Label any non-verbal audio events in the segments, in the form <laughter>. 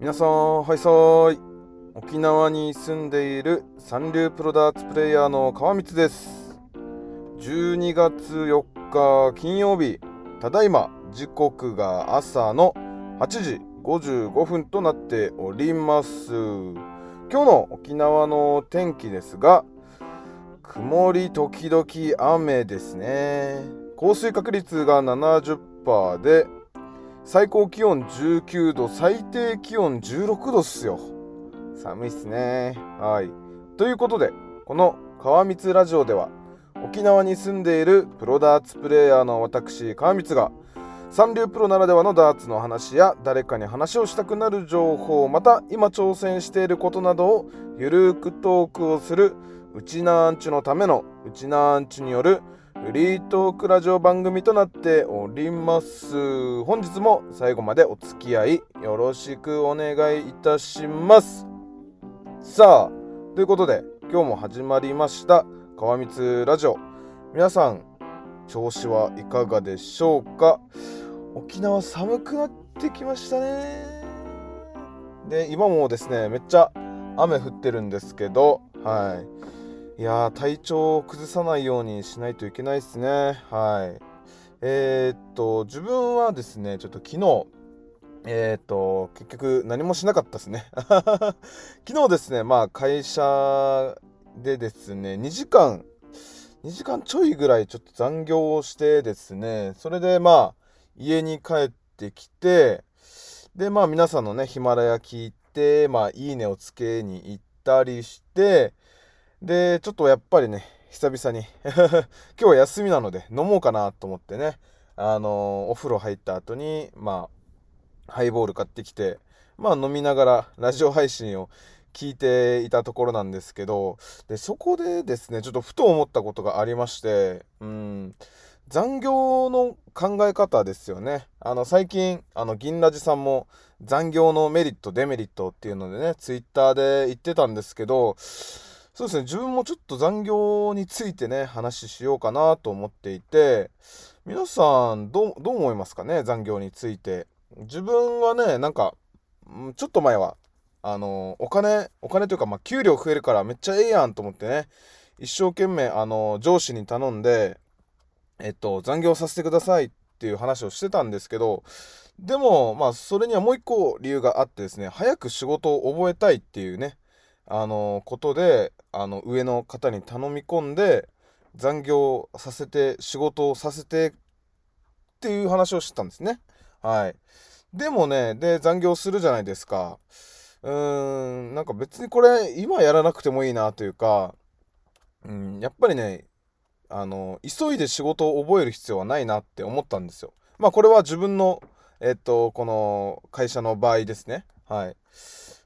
皆さんはいさーい。沖縄に住んでいる三流プロダーツプレイヤーの川光です。12月4日金曜日ただいま時刻が朝の8時55分となっております。今日の沖縄の天気ですが曇り時々雨ですね。降水確率が70%で最高気温19度最低気温16度っすよ。寒いっすね。はい。ということでこの川光ラジオでは沖縄に住んでいるプロダーツプレーヤーの私川光が三流プロならではのダーツの話や誰かに話をしたくなる情報また今挑戦していることなどをゆるーくトークをするうちなんちゅのためのうちなんちゅによるフリートークラジオ番組となっております。本日も最後までお付き合いよろしくお願いいたします。さあということで今日も始まりました川光ラジオ。皆さん調子はいかがでしょうか？沖縄寒くなってきましたね。で今もですねめっちゃ雨降ってるんですけどはい。いやー体調を崩さないようにしないといけないですね。はい。えー、っと自分はですねちょっと昨日えー、っと結局何もしなかったですね。<laughs> 昨日ですねまあ会社でですね2時間2時間ちょいぐらいちょっと残業をしてですねそれでまあ家に帰ってきてでまあ皆さんのねヒマラヤ聞いてまあいいねをつけに行ったりしてでちょっとやっぱりね久々に。<laughs> 今日は休みなので飲もうかなと思ってね。あのー、お風呂入った後にまあハイボール買ってきてまあ飲みながらラジオ配信を聞いていたところなんですけどでそこでですねちょっとふと思ったことがありましてうん。残業の考え方ですよね。あの、最近、あの、銀ラジさんも残業のメリット、デメリットっていうのでね、ツイッターで言ってたんですけど、そうですね、自分もちょっと残業についてね、話しようかなと思っていて、皆さん、どう、どう思いますかね、残業について。自分はね、なんか、ちょっと前は、あの、お金、お金というか、まあ、給料増えるからめっちゃええやんと思ってね、一生懸命、あの、上司に頼んで、えっと、残業させてくださいっていう話をしてたんですけど、でも、まあ、それにはもう一個理由があってですね、早く仕事を覚えたいっていうね、あの、ことで、あの、上の方に頼み込んで、残業させて、仕事をさせてっていう話をしてたんですね。はい。でもね、で、残業するじゃないですか。うーん、なんか別にこれ、今やらなくてもいいなというか、うん、やっぱりね、あの急いで仕事を覚える必要はないなって思ったんですよ。まあこれは自分のえっとこの会社の場合ですね。はい。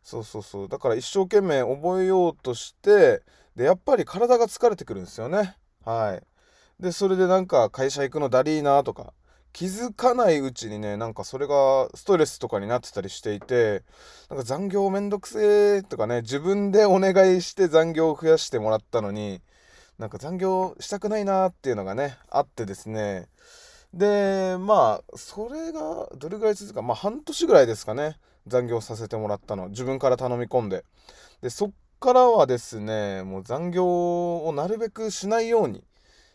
そうそうそう。だから一生懸命覚えようとしてでやっぱり体が疲れてくるんですよね。はい。でそれでなんか会社行くのだりーなとか気づかないうちにねなんかそれがストレスとかになってたりしていてなんか残業めんどくせえとかね自分でお願いして残業を増やしてもらったのになんか残業したくないなっていうのがねあってですねでまあそれがどれぐらい続くかまあ半年ぐらいですかね。残業させてもらったの。自分から頼み込んで。でそっからはですねもう残業をなるべくしないように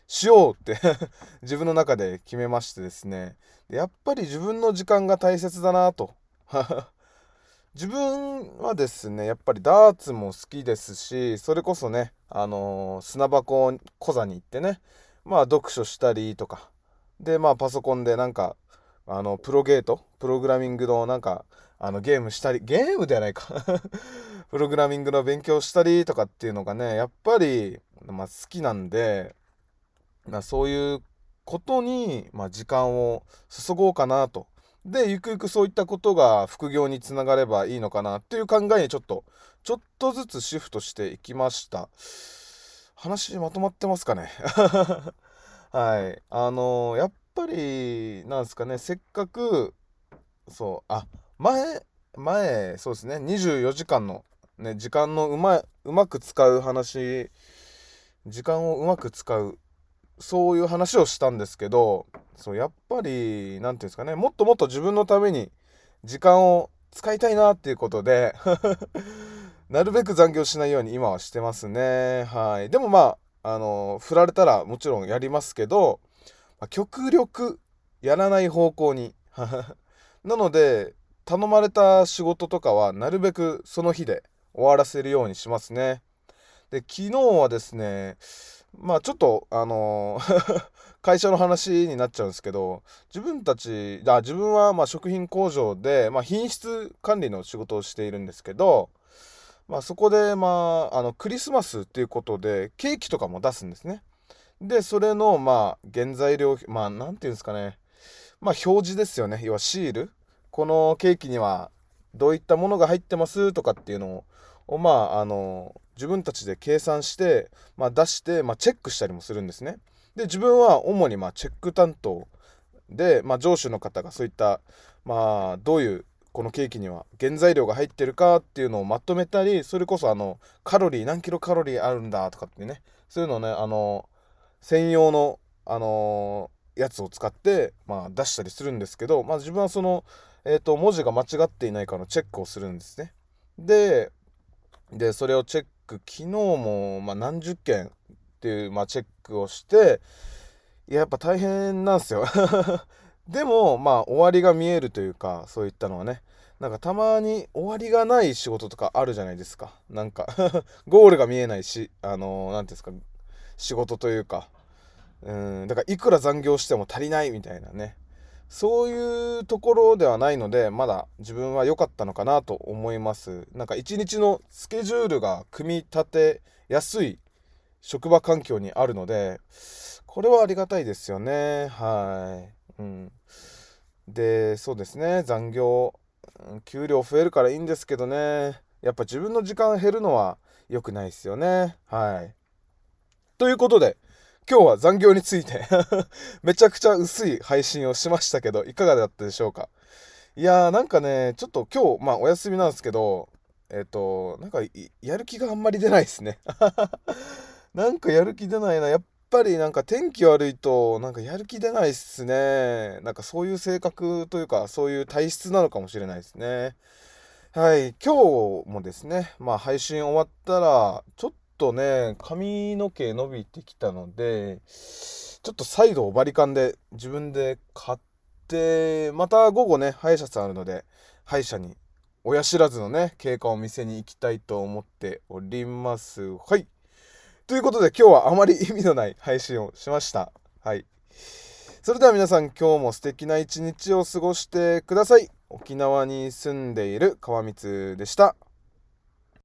しようって <laughs> 自分の中で決めましてですね。やっぱり自分の時間が大切だなと。<laughs> 自分はですねやっぱりダーツも好きですしそれこそねあのー、砂箱小座に行ってねまあ読書したりとかでまあパソコンでなんかあのプロゲートプログラミングのなんかあのゲームしたりゲームではないか。<laughs> プログラミングの勉強したりとかっていうのがねやっぱり、まあ、好きなんで、まあ、そういうことに、まあ、時間を注ごうかなと。でゆくゆくそういったことが副業につながればいいのかなっていう考えにちょっとちょっとずつシフトしていきました。話まとまってますかね。はい。あのー、やっぱりなんですかねせっかくそうあ前前そうですね24時間のね時間のうまうまく使う話時間をうまく使うそういう話をしたんですけどそうやっぱり何て言うんですかねもっともっと自分のために時間を使いたいなっていうことで <laughs> なるべく残業しないように今はしてますね。はい。でもまああの振られたらもちろんやりますけど、まあ、極力やらない方向に。<laughs> なので頼まれた仕事とかはなるべくその日で終わらせるようにしますね。で昨日はですねまあちょっとあのー <laughs> 会社の話になっちゃうんですけど自分たちあ自分はま食品工場で、まあ、品質管理の仕事をしているんですけど、まあ、そこで、まあ、あのクリスマスっていうことでケーキとかも出すんですね。でそれのまあ原材料まあ何て言うんですかねまあ表示ですよね要はシールこのケーキにはどういったものが入ってますとかっていうのをまああの自分たちで計算して、まあ、出して、まあ、チェックしたりもするんですね。で自分は主にまあチェック担当で、まあ、上司の方がそういったまあどういうこのケーキには原材料が入ってるかっていうのをまとめたりそれこそあのカロリー何キロカロリーあるんだとかってねそういうのをねあの専用のあのやつを使って、まあ、出したりするんですけど、まあ、自分はその、えーと、文字が間違っていないかのチェックをするんですね。ででそれをチェック昨日も、まあ、何十件っていう、まあ、チェックをしてややっぱ大変なんですよでもまあ終わりが見えるというかそういったのはね。なんかたまに終わりがない仕事とかあるじゃないですか。なんか <laughs> ゴールが見えないしあの何、ー、ていうんですか仕事というか。うんだからいくら残業しても足りないみたいなね。そういうところではないのでまだ自分は良かったのかなと思います。なんか一日のスケジュールが組み立てやすい職場環境にあるのでこれはありがたいですよね。はい、うん、でそうですね。残業給料増えるからいいんですけどね。やっぱ自分の時間減るのは良くないですよね。はい。ということで今日は残業について <laughs> めちゃくちゃ薄い配信をしましたけどいかがだったでしょうか？いやーなんかねちょっと今日まあお休みなんですけどえっ、ー、となんかやる気があんまり出ないですね。<laughs> なんかやる気出ないな。やっぱりなんか天気悪いとなんかやる気出ないっすね。なんかそういう性格というかそういう体質なのかもしれないですね。はい。今日もですね、まあ配信終わったらちょっとね、髪の毛伸びてきたので、ちょっと再度バリカンで自分で買って、また午後ね、歯医者さんあるので、歯医者に親知らずのね、経過を見せに行きたいと思っております。はい。ということで今日はあまり意味のない配信をしました。はい。それでは皆さん今日も素敵な一日を過ごしてください。沖縄に住んでいる川光でした。